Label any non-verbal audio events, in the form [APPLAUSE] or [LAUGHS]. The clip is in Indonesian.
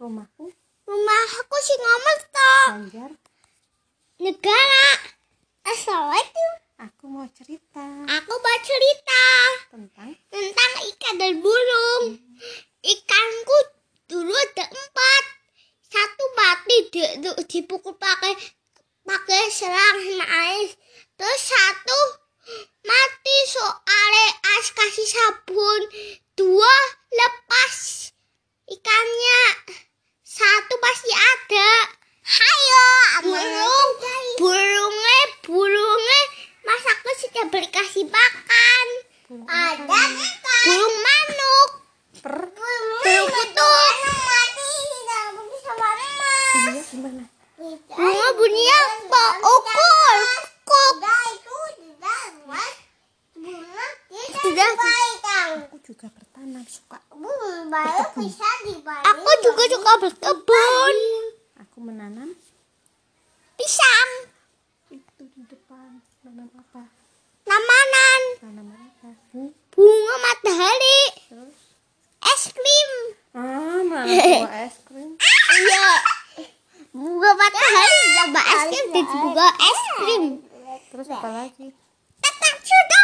Rumahku Rumahku sih ngomong toh. Banjar. Negara. Assalamualaikum. Aku mau cerita Aku mau cerita tentang tentang ikan dan burung. Ikanku dulu ada empat. Satu mati di, di- dipukul pakai pakai selang sama air. Terus satu mati soalnya as kasih sabun. Dua kasih makan. Ada apa burung manuk. Burung kutub. Iya, gimana? Bunga bunyinya kok ukur. Kok. Sudah. Aku juga bertanam suka. Aku juga suka berkebun. Aku menanam Pisang. itu di depan. Nanam apa? Tanaman apa? Bu. Bunga matahari. Terus? Es krim. Ah, buah [LAUGHS] es krim. Iya. Bunga matahari tambah es krim dan bunga es krim. Terus apa lagi? Tetap sudah